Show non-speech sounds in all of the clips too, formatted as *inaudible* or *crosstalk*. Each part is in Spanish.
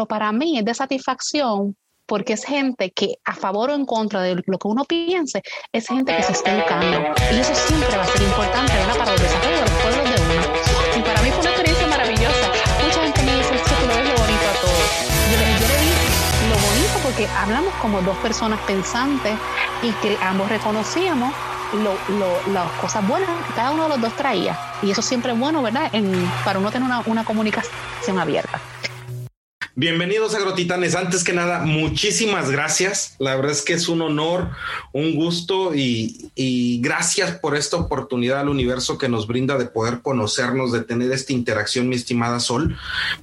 pero para mí es de satisfacción porque es gente que a favor o en contra de lo que uno piense, es gente que se está educando. Y eso siempre va a ser importante para el desarrollo de los pueblos de uno. Y para mí fue una experiencia maravillosa. Mucha gente me dice, tú lo ves lo bonito a todos. Yo, le, yo le lo bonito porque hablamos como dos personas pensantes y que ambos reconocíamos lo, lo, las cosas buenas que cada uno de los dos traía. Y eso siempre es bueno, ¿verdad? En, para uno tener una, una comunicación abierta. Bienvenidos agrotitanes. Antes que nada, muchísimas gracias. La verdad es que es un honor, un gusto y, y, gracias por esta oportunidad al universo que nos brinda de poder conocernos, de tener esta interacción, mi estimada Sol,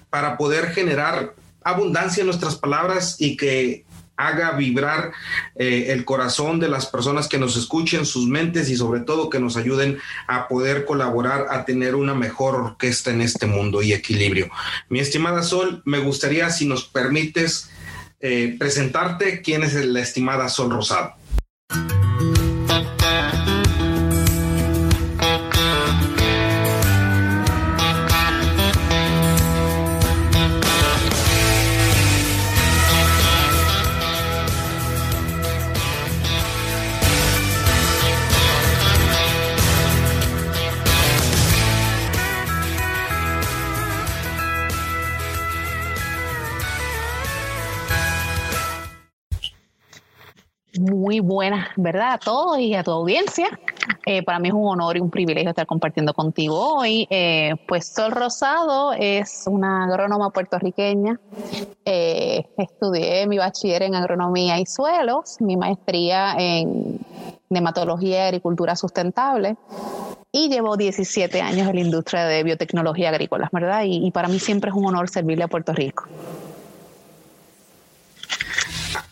para poder generar abundancia en nuestras palabras y que haga vibrar eh, el corazón de las personas que nos escuchen, sus mentes y sobre todo que nos ayuden a poder colaborar a tener una mejor orquesta en este mundo y equilibrio. Mi estimada Sol, me gustaría si nos permites eh, presentarte quién es la estimada Sol Rosado. Buenas, ¿verdad? A todos y a tu audiencia. Eh, para mí es un honor y un privilegio estar compartiendo contigo hoy. Eh, pues Sol Rosado es una agrónoma puertorriqueña. Eh, estudié mi bachiller en agronomía y suelos, mi maestría en nematología y agricultura sustentable y llevo 17 años en la industria de biotecnología agrícola, ¿verdad? y para mí siempre es un honor servirle a Puerto Rico.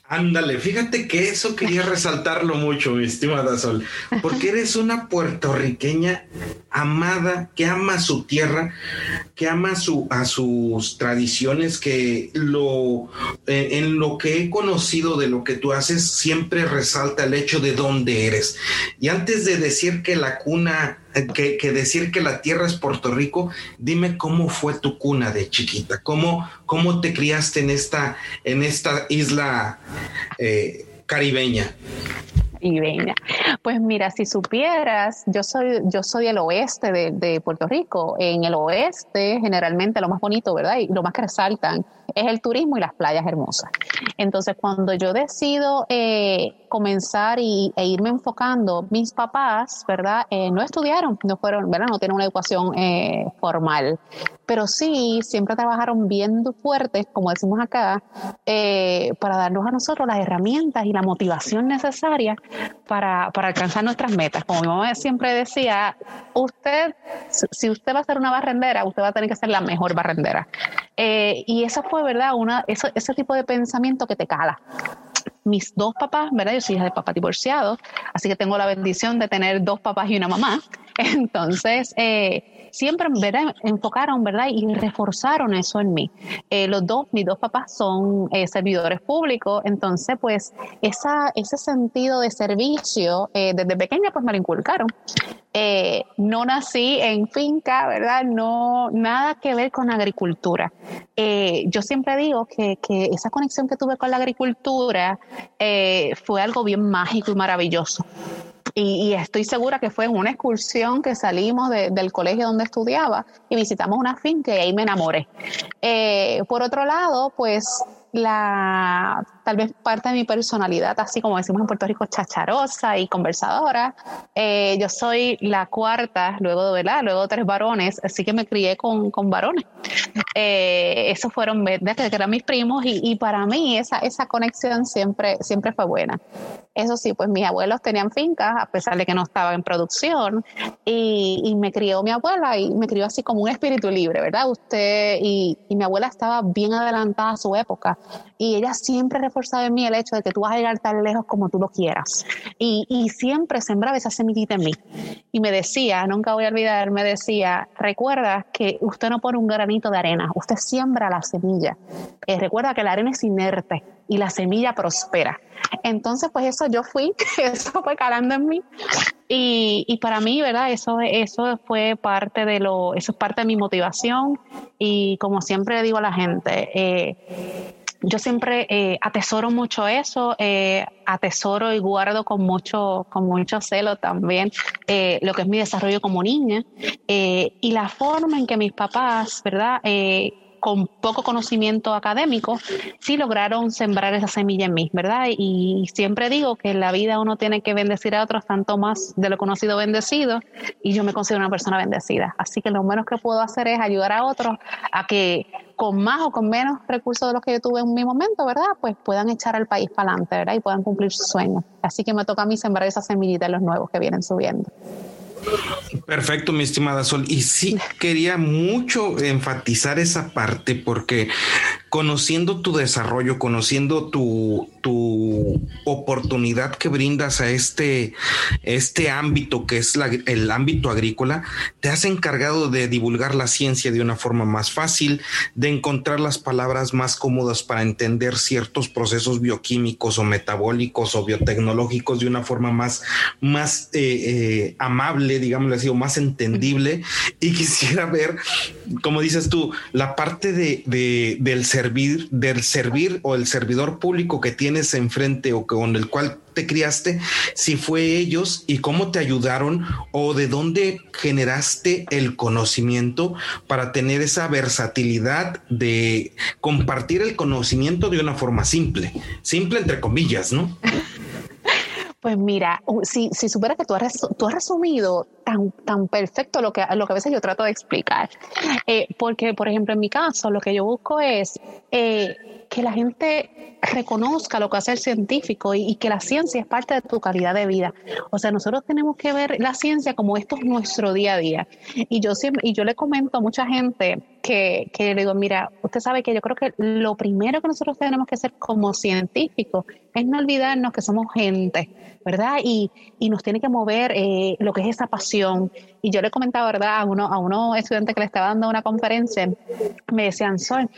Ándale, fíjate que eso quería resaltarlo mucho, mi estimada Sol, porque eres una puertorriqueña amada, que ama su tierra, que ama su, a sus tradiciones, que lo, eh, en lo que he conocido de lo que tú haces, siempre resalta el hecho de dónde eres. Y antes de decir que la cuna que, decir que la tierra es Puerto Rico, dime cómo fue tu cuna de chiquita, cómo, cómo te criaste en esta, en esta isla eh, caribeña. Pues mira, si supieras, yo soy, yo soy el oeste de, de, Puerto Rico. En el oeste, generalmente lo más bonito, ¿verdad? Y lo más que resaltan es el turismo y las playas hermosas. Entonces, cuando yo decido eh, comenzar y, e irme enfocando, mis papás, ¿verdad? Eh, no estudiaron, no fueron, ¿verdad? No tienen una educación eh, formal, pero sí siempre trabajaron bien fuertes, como decimos acá, para darnos a nosotros las herramientas y la motivación necesaria para, para alcanzar nuestras metas. Como mi mamá siempre decía, usted, si usted va a ser una barrendera, usted va a tener que ser la mejor barrendera. y esa fue ¿verdad? Una, ese tipo de pensamiento que te cala. Mis dos papás, ¿verdad? Yo soy hija de papá divorciado, así que tengo la bendición de tener dos papás y una mamá. *laughs* Entonces, eh, siempre enfocaron ¿verdad? y reforzaron eso en mí. Eh, los dos, mis dos papás son eh, servidores públicos, entonces pues ese sentido de servicio eh, desde pequeña pues me lo inculcaron. no nací en finca, ¿verdad? No, nada que ver con agricultura. yo siempre digo que, esa conexión que tuve con la agricultura fue algo bien mágico y maravilloso. Y, estoy segura que fue en una excursión que salimos del colegio donde estudiaba y visitamos una finca y ahí me enamoré. Eh, por otro lado, pues la tal vez parte de mi personalidad, así como decimos en Puerto Rico, chacharosa y conversadora. Eh, yo soy la cuarta, luego ¿verdad? luego tres varones, así que me crié con, con varones. Eh, esos fueron desde que eran mis primos y, y, para mí esa, esa conexión siempre, siempre fue buena. Eso sí, pues mis abuelos tenían fincas, a pesar de que no estaba en producción, y, y, me crió mi abuela y me crió así como un espíritu libre, ¿verdad? Usted y, y mi abuela estaba bien adelantada a su época y ella siempre reforzado en mí el hecho de que tú vas a llegar tan lejos como tú lo quieras. Y, y siempre sembraba esa semillita en mí. Y me decía, nunca voy a olvidar, me decía, recuerda que usted no pone un granito de arena, usted siembra la semilla. Eh, recuerda que la arena es inerte y la semilla prospera. Entonces, pues eso yo fui, *laughs* eso fue calando en mí. Y, y, para mí, ¿verdad? Eso, eso fue parte de lo, eso es parte de mi motivación. Y como siempre le digo a la gente, eh, yo siempre eh, atesoro mucho eso, eh, atesoro y guardo con mucho, con mucho celo también eh, lo que es mi desarrollo como niña y la forma en que mis papás, ¿verdad? Con poco conocimiento académico, sí lograron sembrar esa semilla en mí, ¿verdad? Y siempre digo que en la vida uno tiene que bendecir a otros tanto más de lo conocido bendecido y yo me considero una persona bendecida. Así que lo menos que puedo hacer es ayudar a otros a que con más o con menos recursos de los que yo tuve en mi momento, ¿verdad? Pues puedan echar al país para adelante, ¿verdad? Y puedan cumplir sus sueños. Así que me toca a mí sembrar esa semillita en los nuevos que vienen subiendo. Perfecto, mi estimada Sol. Y sí, quería mucho enfatizar esa parte porque conociendo tu desarrollo, conociendo tu, tu oportunidad que brindas a este, este ámbito que es el ámbito agrícola, te has encargado de divulgar la ciencia de una forma más fácil, de encontrar las palabras más cómodas para entender ciertos procesos bioquímicos o metabólicos o biotecnológicos de una forma más, más eh, eh, amable, digámoslo así, o más entendible. Y quisiera ver, como dices tú, la parte de, de del ser servir, del servir o el servidor público que enfrente o con el cual te criaste, si fue ellos y cómo te ayudaron o de dónde generaste el conocimiento para tener esa versatilidad de compartir el conocimiento de una forma simple, simple entre comillas, ¿no? Pues mira, si, si que tú has, tú has resumido tan, tan perfecto lo que, lo que a veces yo trato de explicar. Eh, porque, por ejemplo, en mi caso, lo que yo busco es eh, que la gente reconozca lo que hace el científico y, que la ciencia es parte de tu calidad de vida. O sea, nosotros tenemos que ver la ciencia como esto es nuestro día a día. Y yo siempre, y yo le comento a mucha gente que, que le digo, mira, usted sabe que yo creo que lo primero que nosotros tenemos que hacer como científicos es no olvidarnos que somos gente, ¿verdad? Y, y nos tiene que mover eh, lo que es esa pasión. Y yo le comentaba, ¿verdad? A uno, a uno estudiante que le estaba dando una conferencia, me decían, Sol,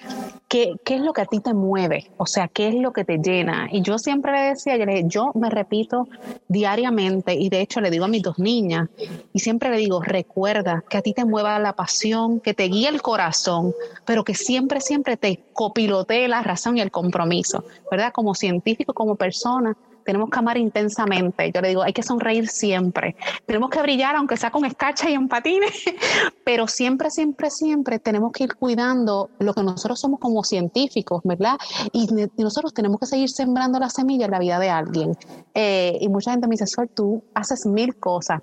¿qué, ¿qué es lo que a ti te mueve? O sea, ¿qué es lo que te llena? Y yo siempre le decía, yo, yo me repito diariamente, y de hecho le digo a mis dos niñas, y siempre le digo, recuerda que a ti te mueva la pasión, que te guíe el corazón, pero que siempre, siempre te copilotee la razón y el compromiso, ¿verdad? Como científico, como persona, tenemos que amar intensamente. Yo le digo, hay que sonreír siempre. Tenemos que brillar, aunque sea con escarcha y en patines, *laughs* pero siempre, siempre, siempre tenemos que ir cuidando lo que nosotros somos como científicos, ¿verdad? Y, nosotros tenemos que seguir sembrando la semilla en la vida de alguien. Eh, y mucha gente me dice, Sol, tú haces mil cosas.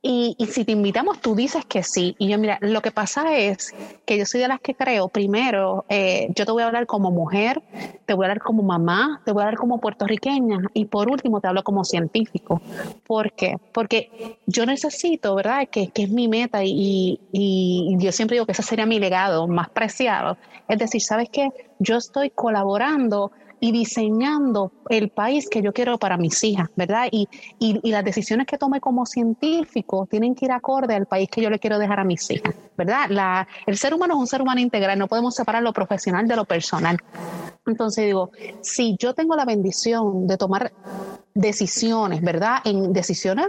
Y, si te invitamos, tú dices que sí. Y yo, mira, lo que pasa es que yo soy de las que creo, primero, eh, yo te voy a hablar como mujer, te voy a hablar como mamá, te voy a hablar como puertorriqueña y por último te hablo como científico. ¿Por qué? Porque yo necesito, ¿verdad? Que, es mi meta y, y, yo siempre digo que ese sería mi legado más preciado. Es decir, ¿sabes qué? Yo estoy colaborando y diseñando el país que yo quiero para mis hijas, ¿verdad? Y, y, las decisiones que tome como científico tienen que ir acorde al país que yo le quiero dejar a mis hijas, ¿verdad? La, el ser humano es un ser humano integral, no podemos separar lo profesional de lo personal. Entonces digo, si yo tengo la bendición de tomar decisiones, ¿verdad? En decisiones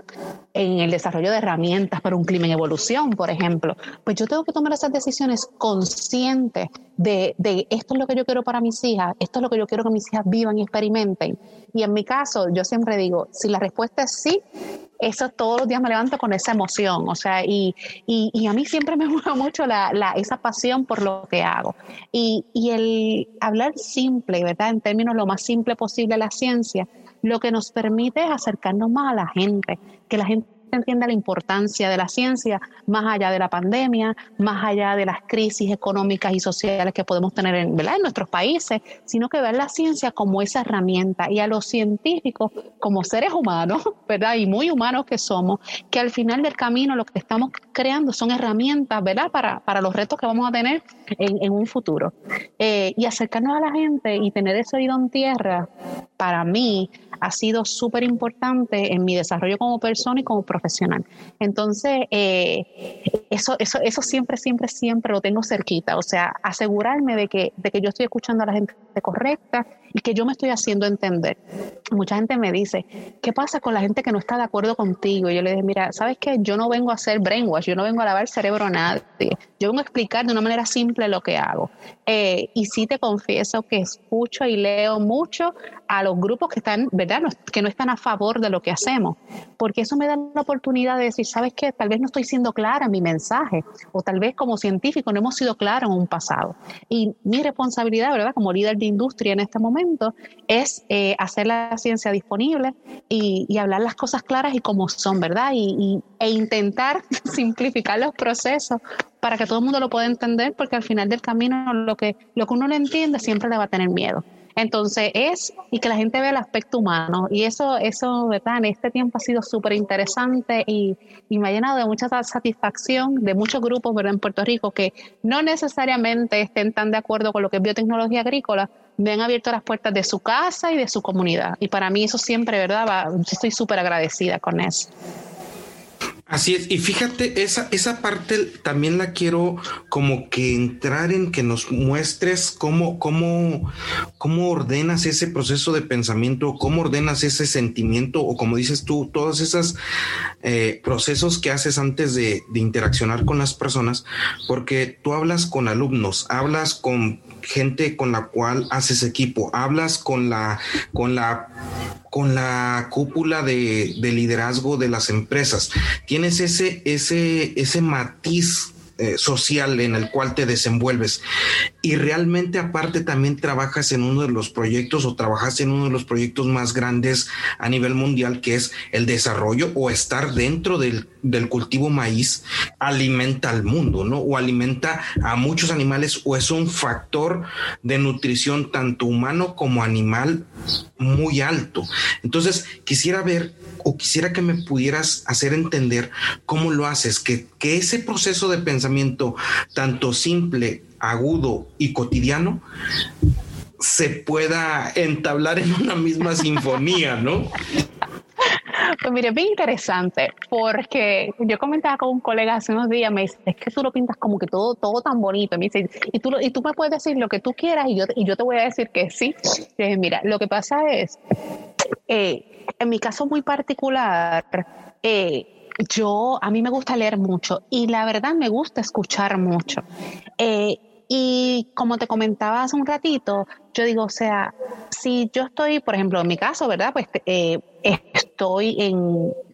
en el desarrollo de herramientas para un clima en evolución, por ejemplo, pues yo tengo que tomar esas decisiones conscientes de, de esto es lo que yo quiero para mis hijas, esto es lo que yo quiero que mis hijas vivan experimenten. Y en mi caso, yo siempre digo, si la respuesta es sí, eso todos los días me levanto con esa emoción, o sea, y, y, a mí siempre me *laughs* mueve mucho la, la, esa pasión por lo que hago. Y, y el hablar simple, ¿verdad? En términos lo más simple posible la ciencia, lo que nos permite es acercarnos más a la gente, que la gente entienda la importancia de la ciencia más allá de la pandemia, más allá de las crisis económicas y sociales que podemos tener en, ¿verdad? en nuestros países, sino que ver la ciencia como esa herramienta y a los científicos como seres humanos, *laughs* ¿verdad? Y muy humanos que somos, que al final del camino lo que estamos creando son herramientas, ¿verdad? Para, para los retos que vamos a tener en, un futuro. Eh, y acercarnos a la gente y tener ese oído en tierra, para mí, ha sido súper importante en mi desarrollo como persona y como profesional. Entonces, eh, eso, eso, eso siempre, siempre, siempre lo tengo cerquita. O sea, asegurarme de que, de que yo estoy escuchando a la gente correcta y que yo me estoy haciendo entender. Mucha gente me dice, ¿qué pasa con la gente que no está de acuerdo contigo? Y yo le digo, mira, ¿sabes qué? Yo no vengo a hacer brainwash, yo no vengo a lavar el cerebro a nadie. Yo vengo a explicar de una manera simple lo que hago. Eh, y sí te confieso que escucho y leo mucho a los grupos que están, ¿verdad? que no están a favor de lo que hacemos, porque eso me da la oportunidad de decir, ¿sabes qué? Tal vez no estoy siendo clara en mi mensaje, o tal vez como científico no hemos sido claros en un pasado. Y mi responsabilidad, ¿verdad? Como líder de industria en este momento, es eh, hacer la ciencia disponible y, hablar las cosas claras y como son, ¿verdad? Y, e intentar *laughs* simplificar los procesos para que todo el mundo lo pueda entender, porque al final del camino lo que, lo que uno no entiende siempre le va a tener miedo. Entonces es, y que la gente vea el aspecto humano. Y eso, eso, ¿verdad? En este tiempo ha sido súper interesante y, y, me ha llenado de mucha satisfacción de muchos grupos, ¿verdad? En Puerto Rico que no necesariamente estén tan de acuerdo con lo que es biotecnología agrícola, me han abierto las puertas de su casa y de su comunidad. Y para mí eso siempre, ¿verdad? Va, estoy súper agradecida con eso. Así es, y fíjate, esa, esa parte también la quiero como que entrar en que nos muestres cómo, cómo, cómo ordenas ese proceso de pensamiento, cómo ordenas ese sentimiento, o como dices tú, todos esos eh, procesos que haces antes de, de interaccionar con las personas, porque tú hablas con alumnos, hablas con gente con la cual haces equipo, hablas con la, con la con la cúpula de, de, liderazgo de las empresas. Tienes ese, ese, ese matiz eh, social en el cual te desenvuelves. Y realmente aparte también trabajas en uno de los proyectos o trabajas en uno de los proyectos más grandes a nivel mundial, que es el desarrollo o estar dentro del, del cultivo maíz, alimenta al mundo, ¿no? O alimenta a muchos animales o es un factor de nutrición tanto humano como animal muy alto. Entonces, quisiera ver o quisiera que me pudieras hacer entender cómo lo haces, que, que ese proceso de pensamiento tanto simple, agudo y cotidiano se pueda entablar en una misma sinfonía, ¿no? *laughs* Pues mire, bien interesante, porque yo comentaba con un colega hace unos días, me dice, es que tú lo pintas como que todo, todo tan bonito. Me dice, y tú, y tú me puedes decir lo que tú quieras y yo, y yo te voy a decir que sí. mira, lo que pasa es, eh, en mi caso muy particular, eh, yo, a mí me gusta leer mucho y la verdad me gusta escuchar mucho. Eh, y como te comentaba hace un ratito, yo digo, o sea, si yo estoy, por ejemplo, en mi caso, ¿verdad? Pues eh, estoy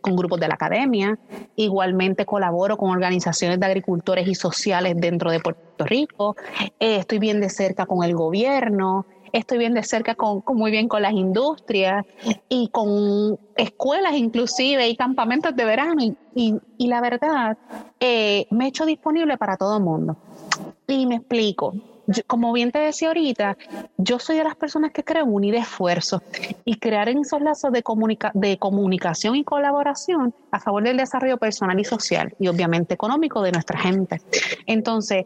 con grupos de la academia, igualmente colaboro con organizaciones de agricultores y sociales dentro de Puerto Rico, estoy bien de cerca con el gobierno, estoy bien de cerca con, muy bien con las industrias y con escuelas inclusive y campamentos de verano y, la verdad eh, me he hecho disponible para todo el mundo. Y me explico como bien te decía ahorita, yo soy de las personas que creo unir esfuerzos y crear esos lazos de, de comunicación y colaboración a favor del desarrollo personal y social y obviamente económico de nuestra gente. Entonces,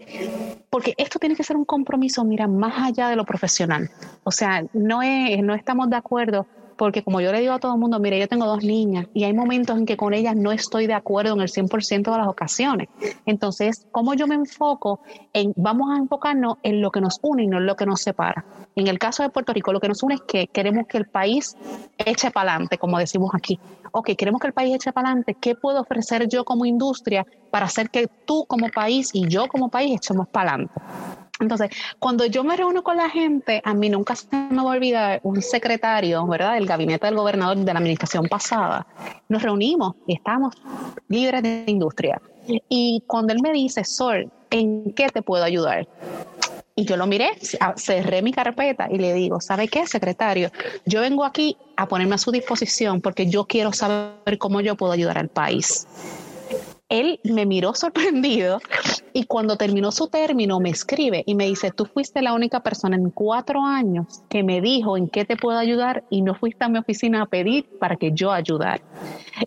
porque esto tiene que ser un compromiso, mira, más allá de lo profesional. O sea, no, es, no estamos de acuerdo porque como yo le digo a todo el mundo, mire, yo tengo dos niñas y hay momentos en que con ellas no estoy de acuerdo en el 100% de las ocasiones. Entonces, ¿cómo yo me enfoco en, vamos a enfocarnos en lo que nos une y no en lo que nos separa? En el caso de Puerto Rico, lo que nos une es que queremos que el país eche para adelante, como decimos aquí. Ok, queremos que el país eche para adelante. ¿Qué puedo ofrecer yo como industria para hacer que tú como país y yo como país echemos para adelante? Entonces, cuando yo me reúno con la gente, a mí nunca se me va a olvidar un secretario, ¿verdad?, del gabinete del gobernador de la administración pasada. Nos reunimos y estábamos libres de industria. Y cuando él me dice, Sol, ¿en qué te puedo ayudar? y yo lo miré, cerré mi carpeta y le digo, ¿sabe qué, secretario? Yo vengo aquí a ponerme a su disposición porque yo quiero saber cómo yo puedo ayudar al país. Él me miró sorprendido y cuando terminó su término me escribe y me dice, tú fuiste la única persona en cuatro años que me dijo en qué te puedo ayudar y no fuiste a mi oficina a pedir para que yo ayudara.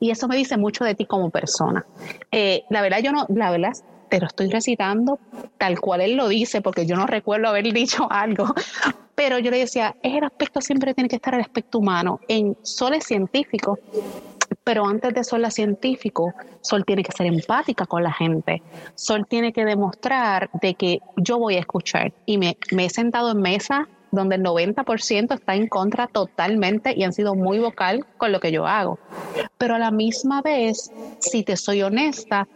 Y eso me dice mucho de ti como persona. Eh, la verdad, yo no, la verdad, te lo estoy recitando tal cual él lo dice, porque yo no recuerdo haber *laughs* dicho algo. Pero yo le decía, el aspecto siempre tiene que estar el aspecto humano. En Sol es científico, pero antes de Sol científico, Sol tiene que ser empática con la gente. Sol tiene que demostrar de que yo voy a escuchar. Y me, me he sentado en mesa donde el 90% está en contra totalmente y han sido muy vocal con lo que yo hago. Pero a la misma vez, si te soy honesta,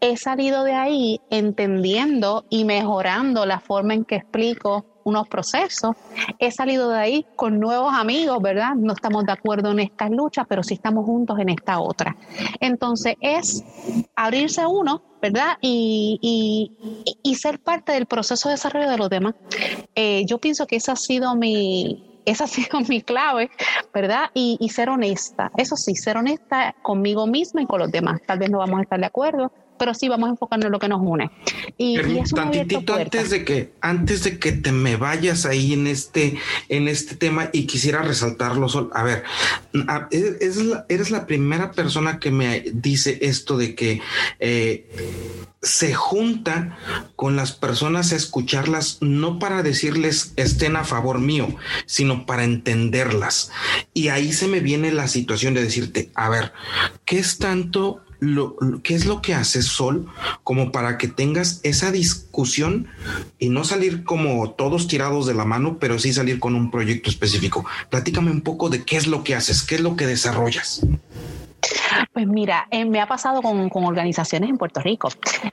he salido de ahí entendiendo y mejorando la forma en que explico unos procesos. He salido de ahí con nuevos amigos, ¿verdad? No estamos de acuerdo en esta lucha, pero sí estamos juntos en esta otra. Entonces es abrirse a uno, ¿verdad? Y, y, ser parte del proceso de desarrollo de los demás. Eh, yo pienso que esa ha sido mi, esa ha sido mi clave, ¿verdad? Y, y, ser honesta. Eso sí, ser honesta conmigo misma y con los demás. Tal vez no vamos a estar de acuerdo, pero sí vamos a enfocarnos en lo que nos une. Y, tantitito antes de que antes de que te me vayas ahí en este en este tema y quisiera resaltarlo, Sol. A ver, eres la, primera persona que me dice esto de que eh, se junta con las personas a escucharlas no para decirles estén a favor mío, sino para entenderlas. Y ahí se me viene la situación de decirte, a ver, ¿qué es tanto lo, qué es lo que hace Sol como para que tengas esa discusión y no salir como todos tirados de la mano, pero sí salir con un proyecto específico. Platícame un poco de qué es lo que haces, qué es lo que desarrollas. Pues mira, eh, me ha pasado con, organizaciones en Puerto Rico.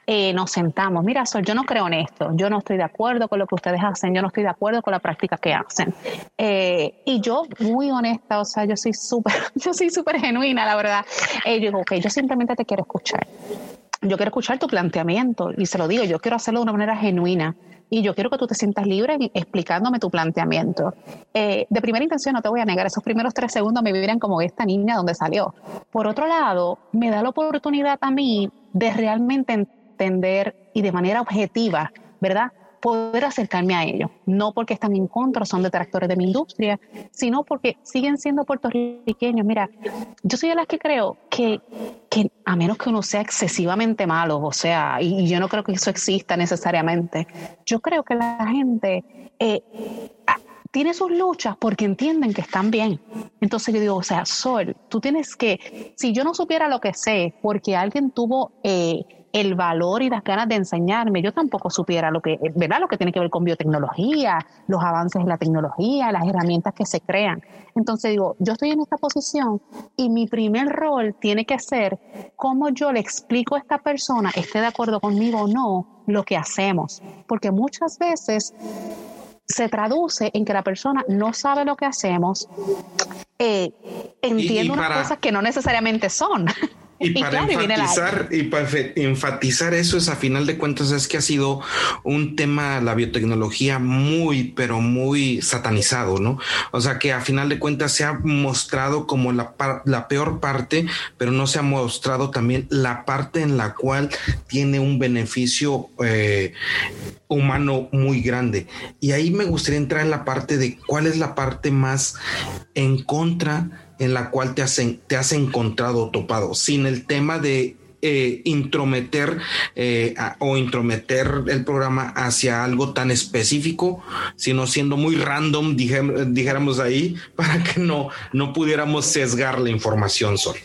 Eh, nos sentamos, mira, Sol, yo no creo en esto, yo no estoy de acuerdo con lo que ustedes hacen, yo no estoy de acuerdo con la práctica que hacen. Eh, y yo, muy honesta, o sea, yo soy súper, *laughs* yo soy súper genuina, la verdad. yo digo, yo simplemente te quiero escuchar. Yo quiero escuchar tu planteamiento y se lo digo, yo quiero hacerlo de una manera genuina y yo quiero que tú te sientas libre explicándome tu planteamiento. Eh, de primera intención, no te voy a negar, esos primeros tres segundos me vibran como esta niña donde salió. Por otro lado, me da la oportunidad a mí de realmente entender y de manera objetiva, ¿verdad? Poder acercarme a ellos, no porque están en contra, son detractores de mi industria, sino porque siguen siendo puertorriqueños. Mira, yo soy de las que creo que, que a menos que uno sea excesivamente malo, o sea, y, yo no creo que eso exista necesariamente, yo creo que la gente... Eh, tiene sus luchas porque entienden que están bien. Entonces yo digo, o sea, Sol, tú tienes que, si yo no supiera lo que sé, porque alguien tuvo eh, el valor y las ganas de enseñarme. Yo tampoco supiera lo que, ¿verdad? Lo que tiene que ver con biotecnología, los avances en la tecnología, las herramientas que se crean. Entonces digo, yo estoy en esta posición y mi primer rol tiene que ser cómo yo le explico a esta persona, esté de acuerdo conmigo o no, lo que hacemos. Porque muchas veces se traduce en que la persona no sabe lo que hacemos, eh, entiende unas cosas que no necesariamente son. *laughs* Y para enfatizar y para enfatizar eso es a final de cuentas es que ha sido un tema la biotecnología muy pero muy satanizado, ¿no? O sea que a final de cuentas se ha mostrado como la, la peor parte, pero no se ha mostrado también la parte en la cual tiene un beneficio eh, humano muy grande. Y ahí me gustaría entrar en la parte de cuál es la parte más en contra en la cual te, hacen, te has encontrado topado, sin el tema de eh, intrometer eh, o intrometer el programa hacia algo tan específico, sino siendo muy random, dijéramos ahí, *laughs* para que no, no pudiéramos sesgar la información, Sol.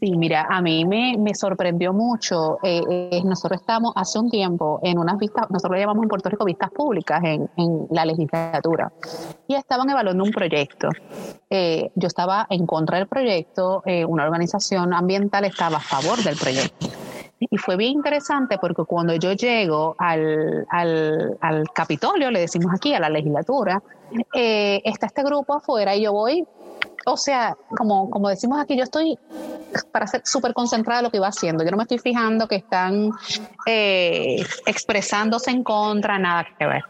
Sí, mira, a mí me, me sorprendió mucho. Eh, nosotros estamos hace un tiempo en unas vistas, nosotros lo llamamos en Puerto Rico vistas públicas en, en la legislatura, y estaban evaluando un proyecto. Yo estaba en contra del proyecto, una organización ambiental estaba a favor del proyecto. Y fue bien interesante porque cuando yo llego al, al, Capitolio, le decimos aquí, a la legislatura, eh, está este grupo afuera y yo voy, o sea, como, como decimos aquí, yo estoy para ser súper concentrada en lo que iba haciendo. Yo no me estoy fijando que están eh, expresándose en contra, nada que ver.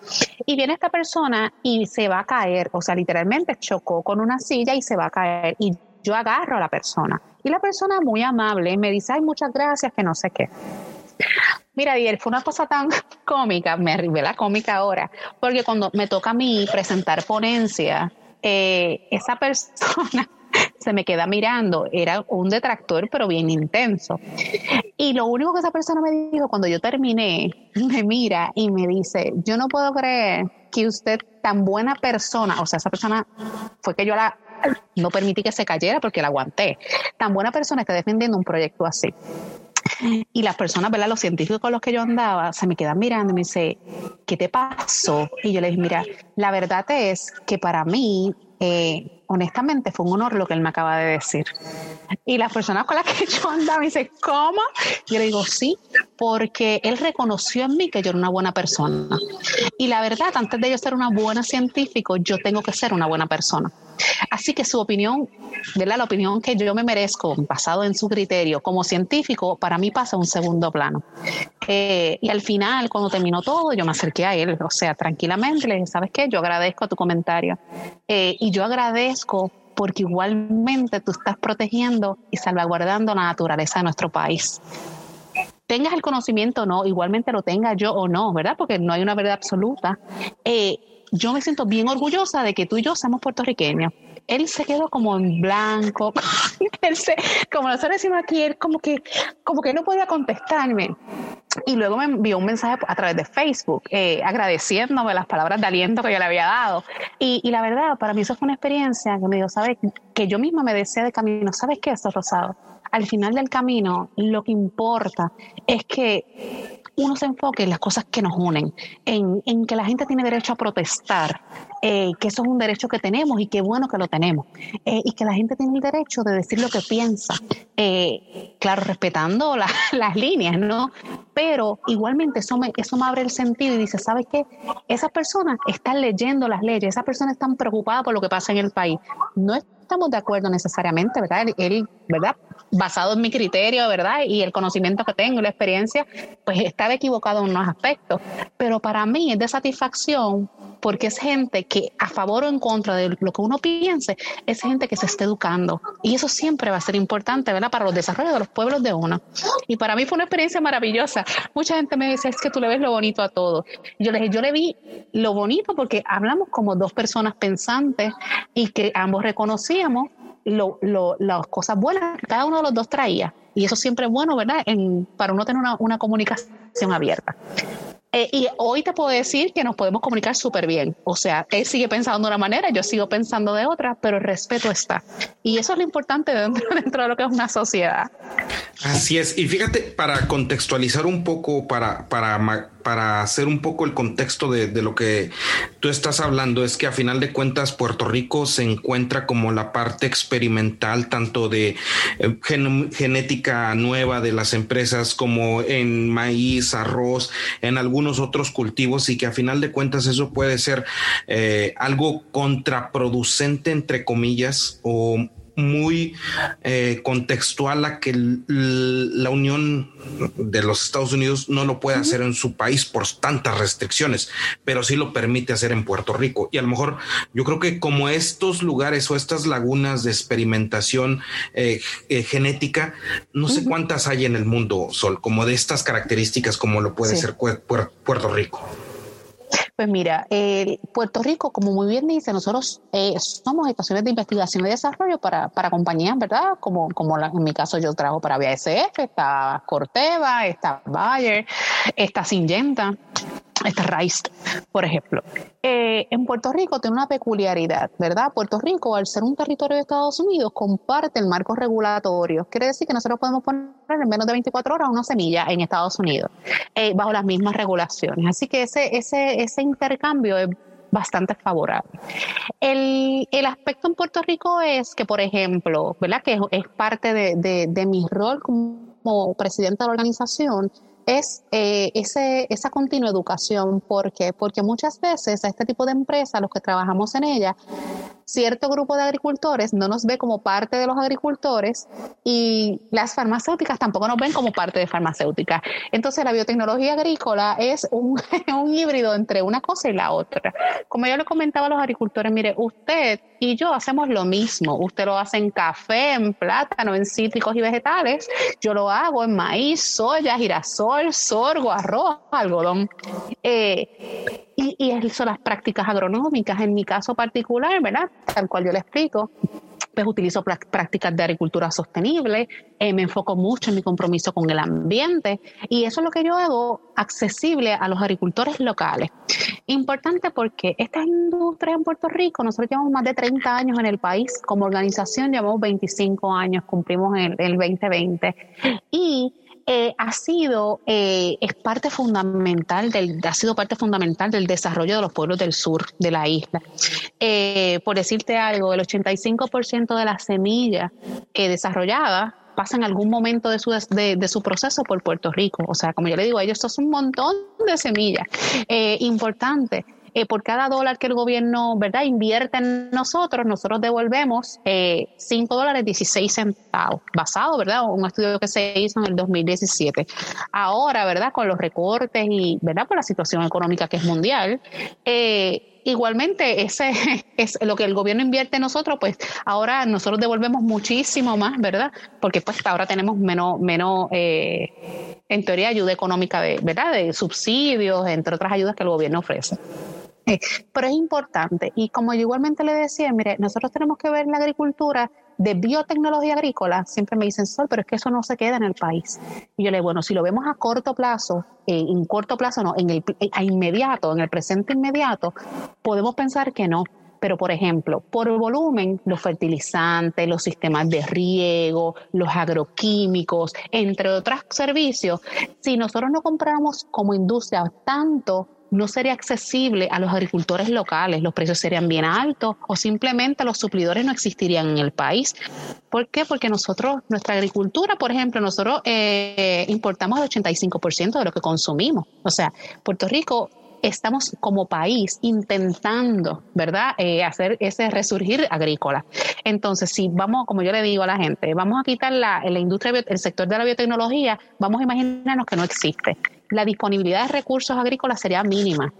Y viene esta persona y se va a caer, o sea, literalmente chocó con una silla y se va a caer. Y yo agarro a la persona. Y la persona muy amable me dice, ay, muchas gracias, que no sé qué. Mira, Dier, fue una cosa tan *laughs* cómica, me arribé la cómica ahora, porque cuando me toca a mí presentar ponencia, eh, esa persona *laughs* se me queda mirando, era un detractor, pero bien intenso. Y lo único que esa persona me dijo cuando yo terminé, *laughs* me mira y me dice, yo no puedo creer que usted tan buena persona, o sea, esa persona fue que yo la no permití que se cayera porque la aguanté, tan buena persona está defendiendo un proyecto así. Y las personas, ¿verdad? Los científicos con los que yo andaba se me quedan mirando y me dice, ¿qué te pasó? Y yo les dije, mira, la verdad es que para mí eh, honestamente fue un honor lo que él me acaba de decir. Y las personas con las que *laughs* yo andaba me dicen, ¿cómo? Yo le digo, sí, porque él reconoció en mí que yo era una buena persona. Y la verdad, antes de yo ser una buena científico, yo tengo que ser una buena persona. Así que su opinión, ¿verdad? La opinión que yo me merezco, basado en su criterio como científico, para mí pasa a un segundo plano. Eh, y al final, cuando terminó todo, yo me acerqué a él, o sea, tranquilamente, le dije, ¿sabes qué? Yo agradezco tu comentario. Eh, y yo agradezco porque igualmente tú estás protegiendo y salvaguardando la naturaleza de nuestro país. Tengas el conocimiento o no, igualmente lo tenga yo o no, ¿verdad? Porque no hay una verdad absoluta. Eh, yo me siento bien orgullosa de que tú y yo somos puertorriqueños. Él se quedó como en blanco, *laughs* él se, como nosotros decimos aquí, él como que, como que no podía contestarme. Y luego me envió un mensaje a través de Facebook eh, agradeciéndome las palabras de aliento que yo le había dado. Y, y, la verdad, para mí eso fue una experiencia que me dio, ¿sabes? Que yo misma me decía de camino, ¿sabes qué, esto, Rosado? Al final del camino, lo que importa es que uno se enfoque en las cosas que nos unen, en, en que la gente tiene derecho a protestar, eh, que eso es un derecho que tenemos y qué bueno que lo tenemos, eh, y que la gente tiene el derecho de decir lo que piensa, eh, claro, respetando *laughs* las líneas, ¿no? Pero igualmente eso me, eso me abre el sentido y dice, ¿sabes qué? Esas personas están leyendo las leyes, esas personas están preocupadas por lo que pasa en el país. No estamos de acuerdo necesariamente, ¿verdad? Él, ¿verdad? Basado en mi criterio, ¿verdad? Y el conocimiento que tengo y la experiencia, pues estaba equivocado en unos aspectos. Pero para mí es de satisfacción porque es gente que a favor o en contra de lo que uno piense, es gente que se está educando. Y eso siempre va a ser importante, ¿verdad? Para los desarrollos de los pueblos de uno. Y para mí fue una experiencia maravillosa. Mucha gente me dice, es que tú le ves lo bonito a todo. Yo le dije, yo le vi lo bonito porque hablamos como dos personas pensantes y que ambos reconocíamos lo, lo, las cosas buenas que cada uno de los dos traía. Y eso siempre es bueno, ¿verdad? En, para uno tener una, una comunicación abierta. Eh, y hoy te puedo decir que nos podemos comunicar súper bien. O sea, él sigue pensando de una manera, yo sigo pensando de otra, pero el respeto está. Y eso es lo importante dentro, *laughs* dentro de lo que es una sociedad. Así es. Y fíjate, para contextualizar un poco, para, para para hacer un poco el contexto de, lo que tú estás hablando, es que a final de cuentas Puerto Rico se encuentra como la parte experimental, tanto de eh, genética nueva de las empresas como en maíz, arroz, en algunos otros cultivos y que a final de cuentas eso puede ser eh, algo contraproducente, entre comillas, o muy eh, contextual a que la Unión de los Estados Unidos no lo puede hacer en su país por tantas restricciones, pero sí lo permite hacer en Puerto Rico. Y a lo mejor yo creo que como estos lugares o estas lagunas de experimentación eh, eh, genética, no sé cuántas hay en el mundo, Sol, como de estas características como lo puede ser Puerto Rico. Pues mira, Puerto Rico, como muy bien dice, nosotros eh, somos estaciones de investigación y desarrollo para, para compañías, ¿verdad? Como, como en mi caso yo trabajo para BASF, está Corteva, está Bayer, está Syngenta esta raíz, por ejemplo. Eh, en Puerto Rico tiene una peculiaridad, ¿verdad? Puerto Rico, al ser un territorio de Estados Unidos, comparte el marco regulatorio. Quiere decir que nosotros podemos poner en menos de 24 horas una semilla en Estados Unidos, eh, bajo las mismas regulaciones. Así que ese, ese, ese intercambio es bastante favorable. El, el, aspecto en Puerto Rico es que, por ejemplo, ¿verdad? Que es, parte de, de, de mi rol como presidente de la organización, es eh, esa continua educación. ¿Por qué? Porque muchas veces a este tipo de empresas, los que trabajamos en ella, cierto grupo de agricultores no nos ve como parte de los agricultores y las farmacéuticas tampoco nos ven como parte de farmacéuticas. Entonces la biotecnología agrícola es un, *laughs* un híbrido entre una cosa y la otra. Como yo le comentaba a los agricultores, mire, usted y yo hacemos lo mismo. Usted lo hace en café, en plátano, en cítricos y vegetales. Yo lo hago en maíz, soya, girasol, sorgo, arroz, algodón. Eh, y, y son las prácticas agronómicas. En mi caso particular, ¿verdad? Tal cual yo le explico, pues utilizo prácticas de agricultura sostenible, eh, me enfoco mucho en mi compromiso con el ambiente y eso es lo que yo hago accesible a los agricultores locales. Importante porque estas industrias en Puerto Rico, nosotros llevamos más de 30 años en el país, como organización llevamos 25 años, cumplimos el, el 2020 y eh, ha sido, eh, es parte fundamental del, ha sido parte fundamental del desarrollo de los pueblos del sur de la isla. Eh, por decirte algo, el 85% de las semillas desarrolladas pasa en algún momento de su, de, su proceso por Puerto Rico. O sea, como yo le digo a ellos, esto es un montón de semillas importantes. Eh, por cada dólar que el gobierno ¿verdad? invierte en nosotros, nosotros devolvemos eh, 5 dólares 16 centavos, basado, ¿verdad? Un estudio que se hizo en el 2017. Ahora, ¿verdad? Con los recortes y, ¿verdad? Por la situación económica que es mundial, eh, igualmente ese *laughs* es lo que el gobierno invierte en nosotros, pues ahora nosotros devolvemos muchísimo más, ¿verdad? Porque pues ahora tenemos menos, menos eh, en teoría, ayuda económica de, ¿verdad? De subsidios, entre otras ayudas que el gobierno ofrece. *laughs* Pero es importante. Y como yo igualmente le decía, mire, nosotros tenemos que ver la agricultura de biotecnología agrícola. Siempre me dicen, Sol, pero es que eso no se queda en el país. Y yo le digo, bueno, si lo vemos a corto plazo, eh, en corto plazo no, en el a inmediato, en el presente inmediato, podemos pensar que no. Pero, por ejemplo, por volumen, los fertilizantes, los sistemas de riego, los agroquímicos, entre otros servicios, si nosotros no compramos como industria tanto no sería accesible a los agricultores locales, los precios serían bien altos o simplemente los suplidores no existirían en el país. ¿Por qué? Porque nosotros, nuestra agricultura, por ejemplo, nosotros eh, importamos el 85% de lo que consumimos. O sea, Puerto Rico estamos como país intentando, ¿verdad?, eh, hacer ese resurgir agrícola. Entonces, si vamos, como yo le digo a la gente, vamos a quitar la, la industria, el sector de la biotecnología, vamos a imaginarnos que no existe la disponibilidad de recursos agrícolas sería mínima.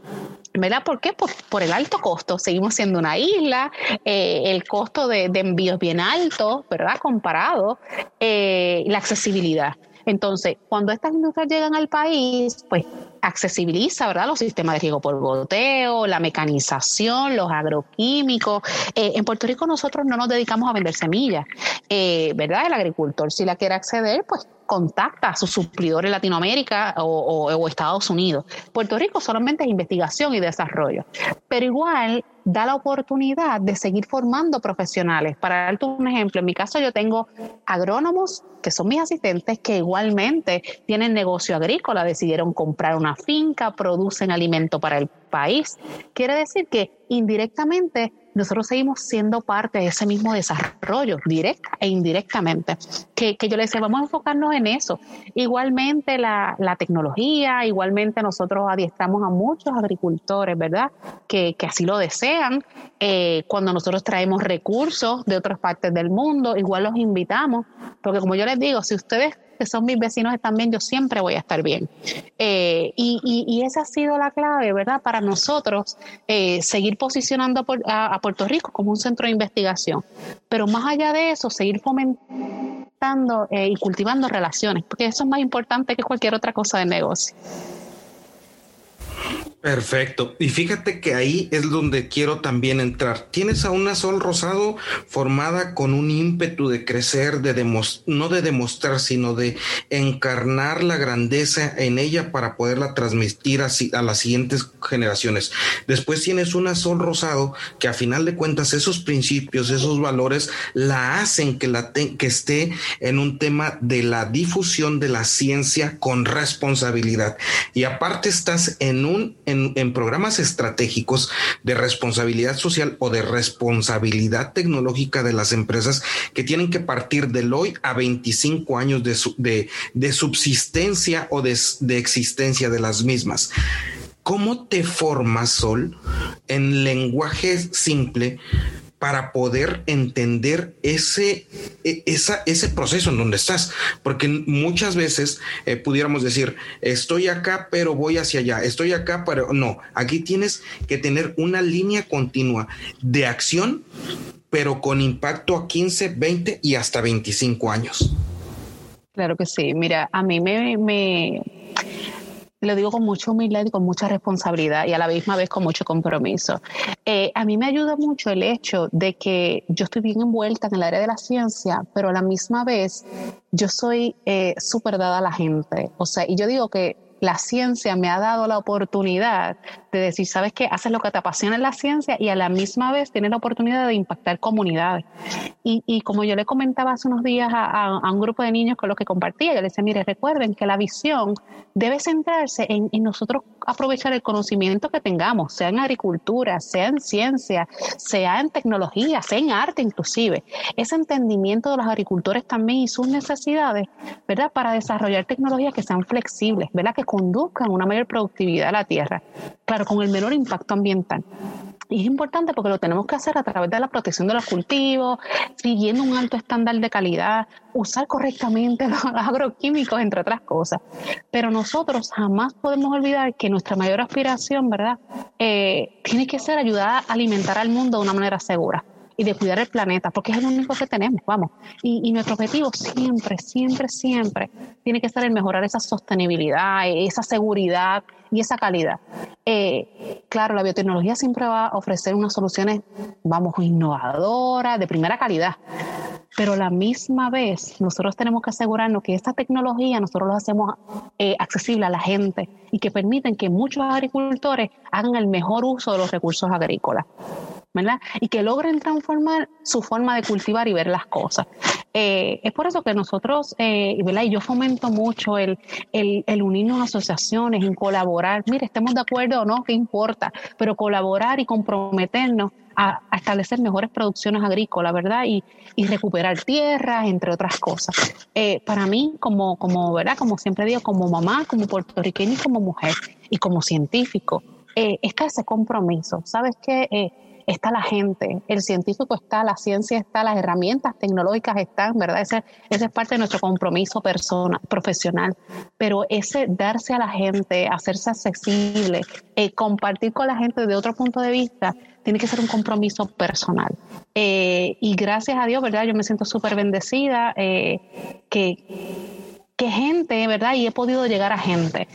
¿Verdad? ¿Por qué? Por, por el alto costo. Seguimos siendo una isla, eh, el costo de, de, envío es bien alto, ¿verdad? Comparado, eh, la accesibilidad. Entonces, cuando estas industrias llegan al país, pues accesibiliza, ¿verdad? Los sistemas de riego por goteo, la mecanización, los agroquímicos. Eh, en Puerto Rico nosotros no nos dedicamos a vender semillas, eh, ¿verdad? El agricultor, si la quiere acceder, pues contacta a sus suplidores en Latinoamérica o, o, Estados Unidos. Puerto Rico solamente es investigación y desarrollo, pero igual da la oportunidad de seguir formando profesionales. Para darte un ejemplo, en mi caso yo tengo agrónomos que son mis asistentes que igualmente tienen negocio agrícola, decidieron comprar una finca, producen alimento para el país. Quiere decir que indirectamente nosotros seguimos siendo parte de ese mismo desarrollo, directa e indirectamente. Que, yo les decía, vamos a enfocarnos en eso. Igualmente la, tecnología, igualmente nosotros adiestramos a muchos agricultores, ¿verdad? Que, así lo desean. Eh, cuando nosotros traemos recursos de otras partes del mundo, igual los invitamos, porque como yo les digo, si ustedes que son mis vecinos están bien, yo siempre voy a estar bien. Eh, y, esa ha sido la clave, ¿verdad? Para nosotros eh, seguir posicionando a, Puerto Rico como un centro de investigación. Pero más allá de eso, seguir fomentando eh, y cultivando relaciones, porque eso es más importante que cualquier otra cosa de negocio. Perfecto. Y fíjate que ahí es donde quiero también entrar. Tienes a una Sol Rosado formada con un ímpetu de crecer, de no de demostrar, sino de encarnar la grandeza en ella para poderla transmitir a, a las siguientes generaciones. Después tienes una Sol Rosado que a final de cuentas esos principios, esos valores la hacen que, la que esté en un tema de la difusión de la ciencia con responsabilidad. Y aparte estás en un en, programas estratégicos de responsabilidad social o de responsabilidad tecnológica de las empresas que tienen que partir del hoy a 25 años de, de, subsistencia o de, de existencia de las mismas. ¿Cómo te formas, Sol, en lenguaje simple para poder entender ese, e, ese proceso en donde estás. Porque muchas veces eh, pudiéramos decir, estoy acá, pero voy hacia allá, estoy acá, pero no, aquí tienes que tener una línea continua de acción, pero con impacto a 15, 20 y hasta 25 años. Claro que sí. Mira, a mí me lo digo con mucha humildad y con mucha responsabilidad y a la misma vez con mucho compromiso. Eh, a mí me ayuda mucho el hecho de que yo estoy bien envuelta en el área de la ciencia, pero a la misma vez yo soy eh, súper dada a la gente. O sea, y yo digo que la ciencia me ha dado la oportunidad de decir, sabes qué, haces lo que te apasiona en la ciencia y a la misma vez tienes la oportunidad de impactar comunidades. Y, como yo le comentaba hace unos días a, un grupo de niños con los que compartía, yo les decía, mire, recuerden que la visión debe centrarse en, nosotros aprovechar el conocimiento que tengamos, sea en agricultura, sea en ciencia, sea en tecnología, sea en arte inclusive. Ese entendimiento de los agricultores también y sus necesidades, ¿verdad? Para desarrollar tecnologías que sean flexibles, ¿verdad? Que conduzcan una mayor productividad a la tierra con el menor impacto ambiental. Y es importante porque lo tenemos que hacer a través de la protección de los cultivos, siguiendo un alto estándar de calidad, usar correctamente *laughs* los agroquímicos, entre otras cosas. Pero nosotros jamás podemos olvidar que nuestra mayor aspiración, ¿verdad?, eh, tiene que ser ayudar a alimentar al mundo de una manera segura y de cuidar el planeta, porque es el único que tenemos, vamos. Y, nuestro objetivo siempre, siempre, siempre tiene que ser el mejorar esa sostenibilidad, esa seguridad y esa calidad. Eh, claro, la biotecnología siempre va a ofrecer unas soluciones, vamos, innovadoras, de primera calidad. Pero la misma vez, nosotros tenemos que asegurarnos que esta tecnología nosotros lo hacemos eh, accesible a la gente y que permiten que muchos agricultores hagan el mejor uso de los recursos agrícolas. ¿Verdad? Y que logren transformar su forma de cultivar y ver las cosas. Eh, es por eso que nosotros, eh, ¿verdad? Y yo fomento mucho el, el, unirnos a asociaciones, en colaborar. Mire, estemos de acuerdo o no, qué importa, pero colaborar y comprometernos a, establecer mejores producciones agrícolas, ¿verdad? Y, y recuperar tierras, entre otras cosas. Eh, para mí, como, como, ¿verdad? Como siempre digo, como mamá, como puertorriqueña y como mujer y como científico, está ese compromiso. ¿Sabes qué? Está la gente, el científico está, la ciencia está, las herramientas tecnológicas están, ¿verdad? Ese, es parte de nuestro compromiso personal, profesional. Pero ese darse a la gente, hacerse accesible, eh, compartir con la gente de otro punto de vista, tiene que ser un compromiso personal. Eh, y gracias a Dios, ¿verdad? Yo me siento súper bendecida eh, que que gente, ¿verdad? Y he podido llegar a gente.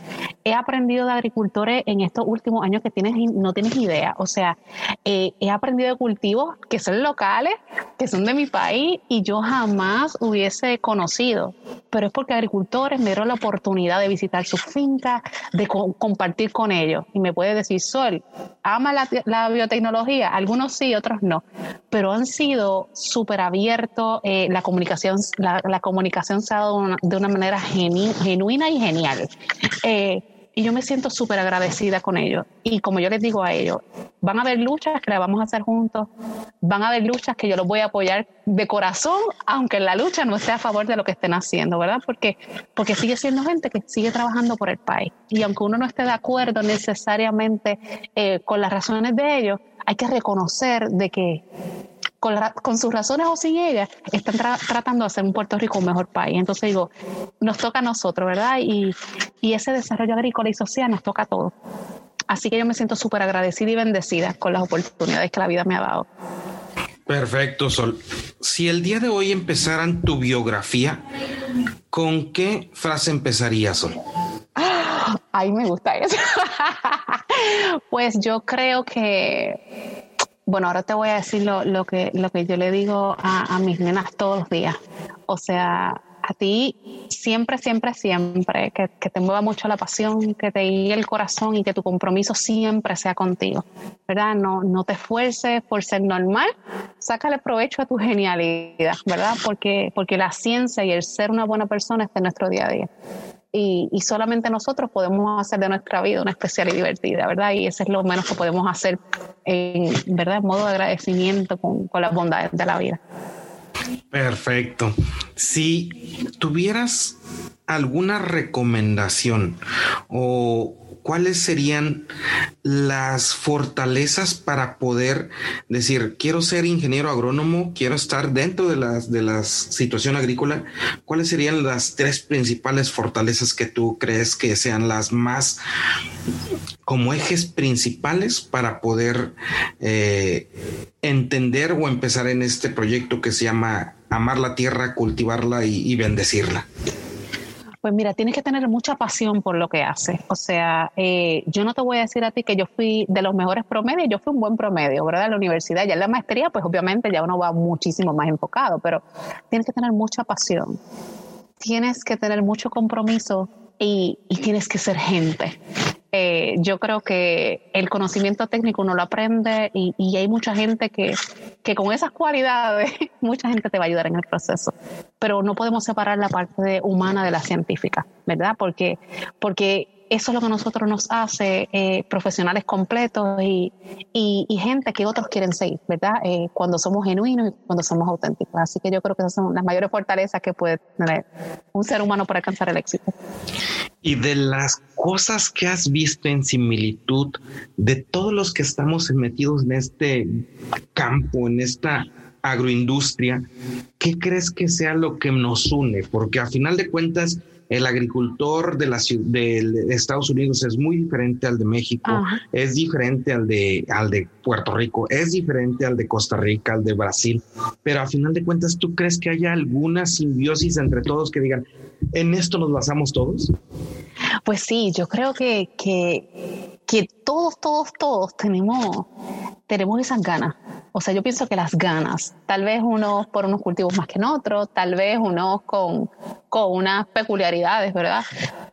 He aprendido de agricultores en estos últimos años que tienes, no tienes idea. O sea, eh, he aprendido de cultivos que son locales, que son de mi país y yo jamás hubiese conocido. Pero es porque agricultores me dieron la oportunidad de visitar sus fincas, de compartir con ellos. Y me puede decir, Sol, ama la, biotecnología. Algunos sí, otros no. Pero han sido súper abiertos. Eh, la comunicación, la, comunicación se ha dado de una manera genuina y genial. Eh, y yo me siento súper agradecida con ellos. Y como yo les digo a ellos, van a haber luchas que las vamos a hacer juntos, van a haber luchas que yo los voy a apoyar de corazón, aunque la lucha no esté a favor de lo que estén haciendo, ¿verdad? Porque, porque sigue siendo gente que sigue trabajando por el país. Y aunque uno no esté de acuerdo necesariamente eh, con las razones de ellos, hay que reconocer de que con, sus razones o sin ellas, están tratando de hacer un Puerto Rico un mejor país. Entonces digo, nos toca a nosotros, ¿verdad? Y, y ese desarrollo agrícola y social nos toca a todos. Así que yo me siento súper agradecida y bendecida con las oportunidades que la vida me ha dado. Perfecto, Sol. Si el día de hoy empezaran tu biografía, ¿con qué frase empezaría, Sol? Ay, me gusta eso. *laughs* pues yo creo que bueno, ahora te voy a decir lo, que, lo que yo le digo a, mis nenas todos los días. O sea, a ti siempre, siempre, siempre, que, te mueva mucho la pasión, que te guíe el corazón y que tu compromiso siempre sea contigo, ¿verdad? No, no te esfuerces por ser normal, sácale provecho a tu genialidad, ¿verdad? Porque, porque la ciencia y el ser una buena persona está en nuestro día a día y, solamente nosotros podemos hacer de nuestra vida una especial y divertida, ¿verdad? Y eso es lo menos que podemos hacer, en, ¿verdad? En modo de agradecimiento con, con las bondades de la vida. Perfecto. Si tuvieras alguna recomendación o cuáles serían las fortalezas para poder decir, quiero ser ingeniero agrónomo, quiero estar dentro de la de las situación agrícola, cuáles serían las tres principales fortalezas que tú crees que sean las más como ejes principales para poder eh, entender o empezar en este proyecto que se llama amar la tierra, cultivarla y bendecirla? Pues mira, tienes que tener mucha pasión por lo que haces. O sea, eh, yo no te voy a decir a ti que yo fui de los mejores promedios, yo fui un buen promedio, ¿verdad? En la universidad, ya en la maestría, pues obviamente ya uno va muchísimo más enfocado, pero tienes que tener mucha pasión, tienes que tener mucho compromiso y, y tienes que ser gente. Eh, yo creo que el conocimiento técnico uno lo aprende y, hay mucha gente que, que, con esas cualidades, *laughs* mucha gente te va a ayudar en el proceso. Pero no podemos separar la parte humana de la científica, ¿verdad? Porque, porque eso es lo que a nosotros nos hace eh, profesionales completos y, gente que otros quieren seguir, ¿verdad? Eh, cuando somos genuinos y cuando somos auténticos. Así que yo creo que esas son las mayores fortalezas que puede tener un ser humano para alcanzar el éxito. Y de las cosas que has visto en similitud de todos los que estamos metidos en este campo, en esta agroindustria, ¿qué crees que sea lo que nos une? Porque a final de cuentas, el agricultor de, la, de Estados Unidos es muy diferente al de México, es diferente al de, al de Puerto Rico, es diferente al de Costa Rica, al de Brasil, pero a final de cuentas, ¿tú crees que haya alguna simbiosis entre todos que digan, en esto nos basamos todos? Pues sí, yo creo que, que, que todos, todos, todos tenemos, tenemos esas ganas o sea, yo pienso que las ganas, tal vez unos por unos cultivos más que en otros, tal vez unos con, con unas peculiaridades, ¿verdad?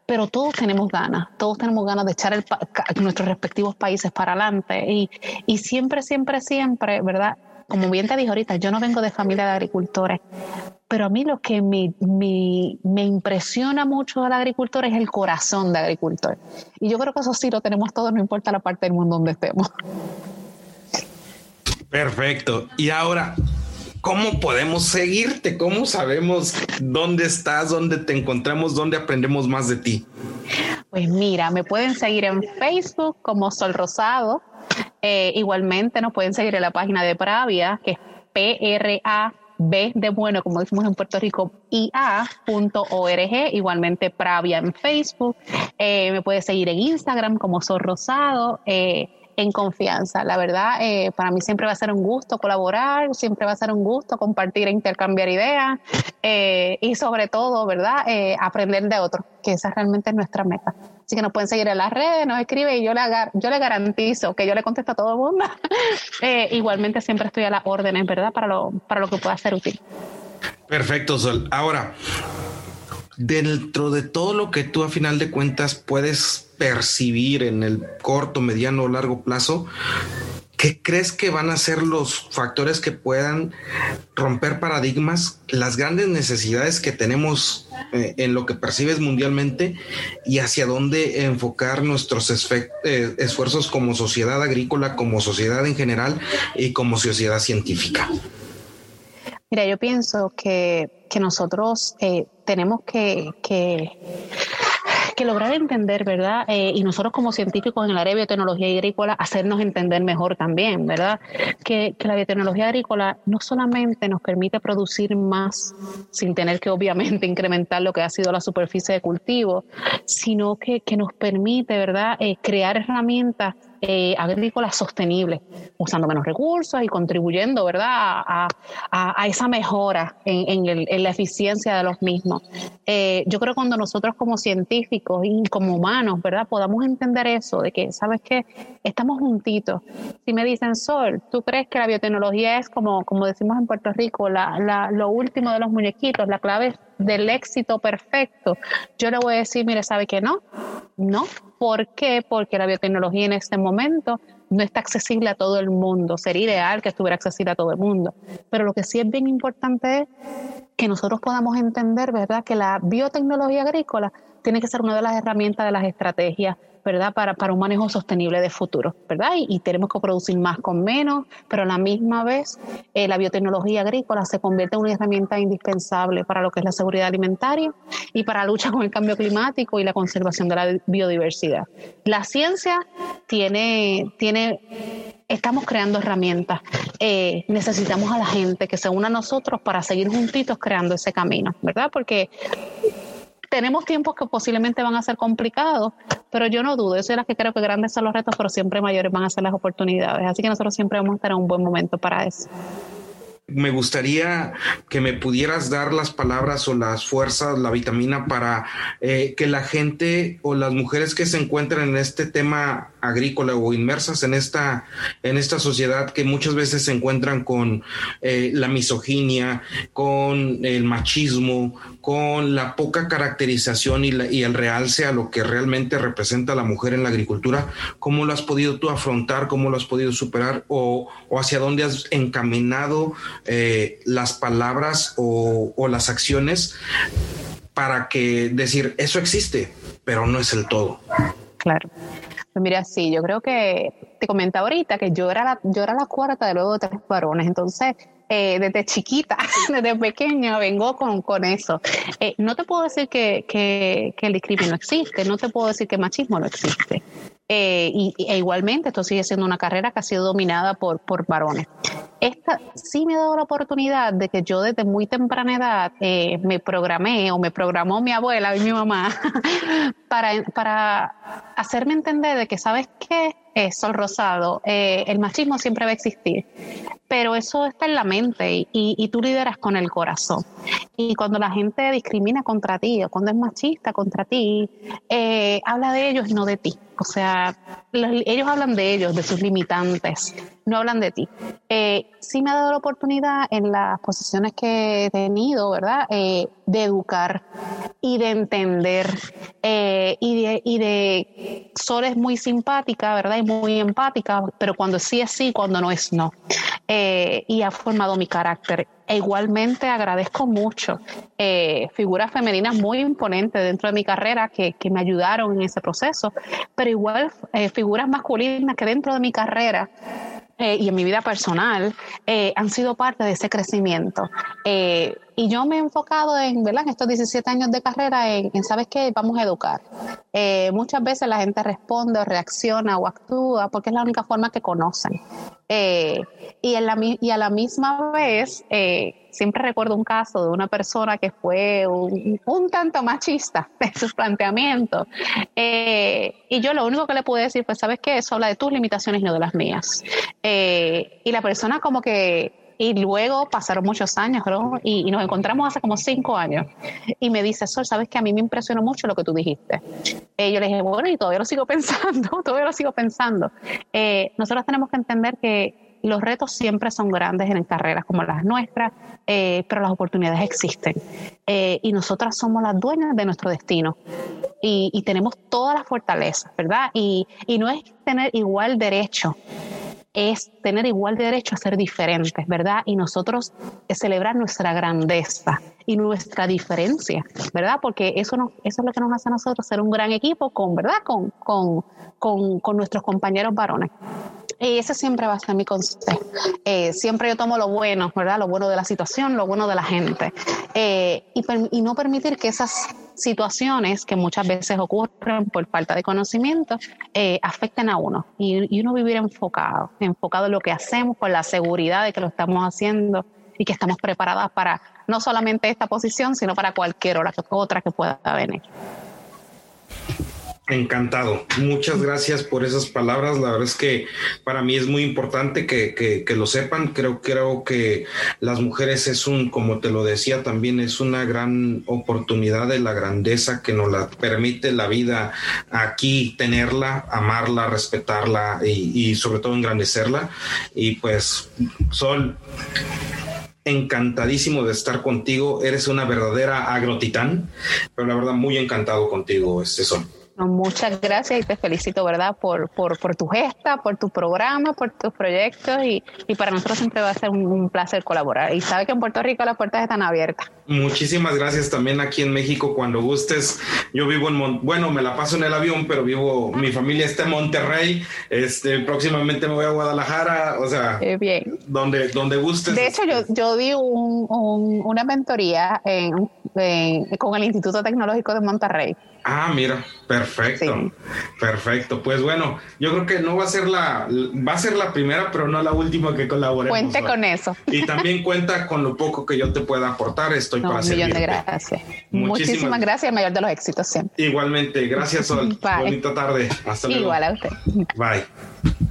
Pero todos tenemos ganas, todos tenemos ganas de echar nuestros respectivos países para adelante y, y siempre, siempre, siempre, ¿verdad? Como bien te dije ahorita, yo no vengo de familia de agricultores, pero a mí lo que me, me, me, impresiona mucho del agricultor es el corazón de agricultor. Y yo creo que eso sí lo tenemos todos, no importa la parte del mundo donde estemos. Perfecto. Y ahora, ¿cómo podemos seguirte? ¿Cómo sabemos dónde estás, dónde te encontramos, dónde aprendemos más de ti? Pues mira, me pueden seguir en Facebook como Sol Rosado. Eh, igualmente nos pueden seguir en la página de Pravia, que es PRA B de bueno, como decimos en Puerto Rico, ia.org, igualmente Pravia en Facebook. Eh, me puede seguir en Instagram como Sol Rosado. Eh, en confianza. La verdad, eh, para mí siempre va a ser un gusto colaborar, siempre va a ser un gusto compartir e intercambiar ideas eh, y sobre todo, ¿verdad? Aprender de otros, que esa realmente es nuestra meta. Así que nos pueden seguir en las redes, nos escribe y yo le, yo le garantizo que yo le contesto a todo el mundo. *laughs* igualmente siempre estoy a las órdenes, ¿verdad? Para lo, para lo que pueda ser útil. Perfecto, Sol. Ahora, dentro de todo lo que tú a final de cuentas puedes percibir en el corto, mediano o largo plazo, ¿qué crees que van a ser los factores que puedan romper paradigmas, las grandes necesidades que tenemos eh, en lo que percibes mundialmente y hacia dónde enfocar nuestros eh, esfuerzos como sociedad agrícola, como sociedad en general y como sociedad científica? Mira, yo pienso que, que nosotros eh, tenemos que, que, lograr entender, ¿verdad? Eh, y nosotros como científicos en el área de biotecnología agrícola, hacernos entender mejor también, ¿verdad? Que, que, la biotecnología agrícola no solamente nos permite producir más sin tener que obviamente *laughs* incrementar lo que ha sido la superficie de cultivo, sino que, que nos permite, ¿verdad? Eh, crear herramientas eh, agrícolas sostenibles, usando menos recursos y contribuyendo, ¿verdad?, a, esa mejora en, la eficiencia de los mismos. Eh, yo creo que cuando nosotros como científicos y como humanos, ¿verdad?, podamos entender eso, de que, ¿sabes qué?, estamos juntitos. Si me dicen, Sol, ¿tú crees que la biotecnología es como, como decimos en Puerto Rico, lo último de los muñequitos, la clave del éxito perfecto? Yo le voy a decir, mire, ¿sabe que no? No, ¿Por qué? Porque la biotecnología en este momento no está accesible a todo el mundo. Sería ideal que estuviera accesible a todo el mundo. Pero lo que sí es bien importante es que nosotros podamos entender, ¿verdad?, que la biotecnología agrícola tiene que ser una de las herramientas de las estrategias ¿verdad? Para, para un manejo sostenible de futuro, ¿verdad? Y, tenemos que producir más con menos, pero a la misma vez eh, la biotecnología agrícola se convierte en una herramienta indispensable para lo que es la seguridad alimentaria y para la lucha con el cambio climático y la conservación de la biodiversidad. La ciencia tiene, tiene estamos creando herramientas. Eh, necesitamos a la gente que se una a nosotros para seguir juntitos creando ese camino, ¿verdad? Porque tenemos tiempos que posiblemente van a ser complicados, pero yo no dudo, yo soy la que creo que grandes son los retos, pero siempre mayores van a ser las oportunidades. Así que nosotros siempre vamos a estar en un buen momento para eso me gustaría que me pudieras dar las palabras o las fuerzas, la vitamina para eh, que la gente o las mujeres que se encuentran en este tema agrícola o inmersas en esta, en esta sociedad que muchas veces se encuentran con eh, la misoginia, con el machismo, con la poca caracterización y, y, el realce a lo que realmente representa la mujer en la agricultura, ¿cómo lo has podido tú afrontar? ¿Cómo lo has podido superar? ¿O, o hacia dónde has encaminado eh, las palabras o, o las acciones para que decir, eso existe, pero no es el todo? Claro. Pues mira, sí, yo creo que te comentaba ahorita que yo era la, yo era la cuarta de luego de tres varones, entonces eh, desde chiquita, *laughs* desde pequeña, vengo con, con eso. Eh, no te puedo decir que, que, el discrimen no existe, no te puedo decir que el machismo no existe. Eh, y, e igualmente esto sigue siendo una carrera que ha sido dominada por, por varones. Esta sí me ha dado la oportunidad de que yo desde muy temprana edad eh, me programé o me programó mi abuela y mi mamá *laughs* para, para hacerme entender de que, ¿sabes qué? Eh, Sol Rosado, eh, el machismo siempre va a existir, pero eso está en la mente y, y, tú lideras con el corazón. Y cuando la gente discrimina contra ti o cuando es machista contra ti, eh, habla de ellos y no de ti. O sea, ellos hablan de ellos, de sus limitantes, no hablan de ti. Eh, sí me ha dado la oportunidad en las posiciones que he tenido, ¿verdad? Eh, de educar y de entender eh, y, de, y de Sol es muy simpática, ¿verdad? Y muy empática, pero cuando sí es sí, cuando no es no. y ha formado mi carácter e igualmente agradezco mucho figuras femeninas muy imponentes dentro de mi carrera que, que me ayudaron en ese proceso, pero igual figuras masculinas que dentro de mi carrera eh, y en mi vida personal eh, han sido parte de ese crecimiento. Eh, y yo me he enfocado en, ¿verdad? en estos 17 años de carrera en, ¿sabes qué? Vamos a educar. muchas veces la gente responde o reacciona o actúa porque es la única forma que conocen. y, en la, y a la misma vez, siempre recuerdo un caso de una persona que fue un, un tanto machista *laughs* en sus planteamientos. y yo lo único que le pude decir, pues, ¿sabes qué? Eso habla de tus limitaciones y no de las mías. Eh, y la persona como que y luego pasaron muchos años, ¿no? Y, nos encontramos hace como cinco años. Y me dice, Sol, sabes que a mí me impresionó mucho lo que tú dijiste. Eh, yo le dije, bueno, y todavía lo sigo *laughs* pensando, todavía lo sigo pensando. Eh, nosotros tenemos que entender que los retos siempre son grandes en carreras como las nuestras, pero las oportunidades existen. y nosotras somos las dueñas de nuestro destino. Y, tenemos todas las fortalezas, ¿verdad? Y no es tener igual derecho es tener igual derecho a ser diferentes, ¿verdad? Y nosotros celebrar nuestra grandeza y nuestra diferencia, ¿verdad? Porque eso, no, eso es lo que nos hace a nosotros ser un gran equipo con, ¿verdad? Con, con, con, con nuestros compañeros varones. Y ese siempre va a ser mi consejo. Eh, siempre yo tomo lo bueno, ¿verdad? Lo bueno de la situación, lo bueno de la gente. Eh, y, no permitir que esas situaciones que muchas veces ocurren por falta de conocimiento eh, afecten a uno. Y, y, uno vivir enfocado, enfocado en lo que hacemos con la seguridad de que lo estamos haciendo y que estamos preparadas para no solamente esta posición, sino para cualquier otra que pueda venir. Encantado. Muchas gracias por esas palabras. La verdad es que para mí es muy importante que, lo sepan. Creo, creo que las mujeres es un, como te lo decía, también es una gran oportunidad de la grandeza que nos la permite la vida aquí tenerla, amarla, respetarla y, y sobre todo engrandecerla. Y pues, Sol, encantadísimo de estar contigo. Eres una verdadera agrotitán, pero la verdad muy encantado contigo, este Sol muchas gracias y te felicito, ¿verdad? Por, por, por tu gesta, por tu programa, por tus proyectos y, y para nosotros siempre va a ser un, placer colaborar. Y sabe que en Puerto Rico las puertas están abiertas. Muchísimas gracias también aquí en México cuando gustes. Yo vivo en, bueno, me la paso en el avión, pero vivo, mi familia está en Monterrey. Este, próximamente me voy a Guadalajara, o sea, eh, bien. Donde, donde gustes. De hecho, yo, yo di un, una mentoría en, con el Instituto Tecnológico de Monterrey. Ah, mira, perfecto, perfecto. Pues bueno, yo creo que no va a ser la, va a ser la primera, pero no la última que colaboremos. Cuente con eso. Y también cuenta con lo poco que yo te pueda aportar. Estoy para Un millón de gracias. Muchísimas gracias, mayor de los éxitos siempre. Igualmente, gracias Sol. *laughs* Bonita tarde. Hasta luego. Igual a usted. Bye.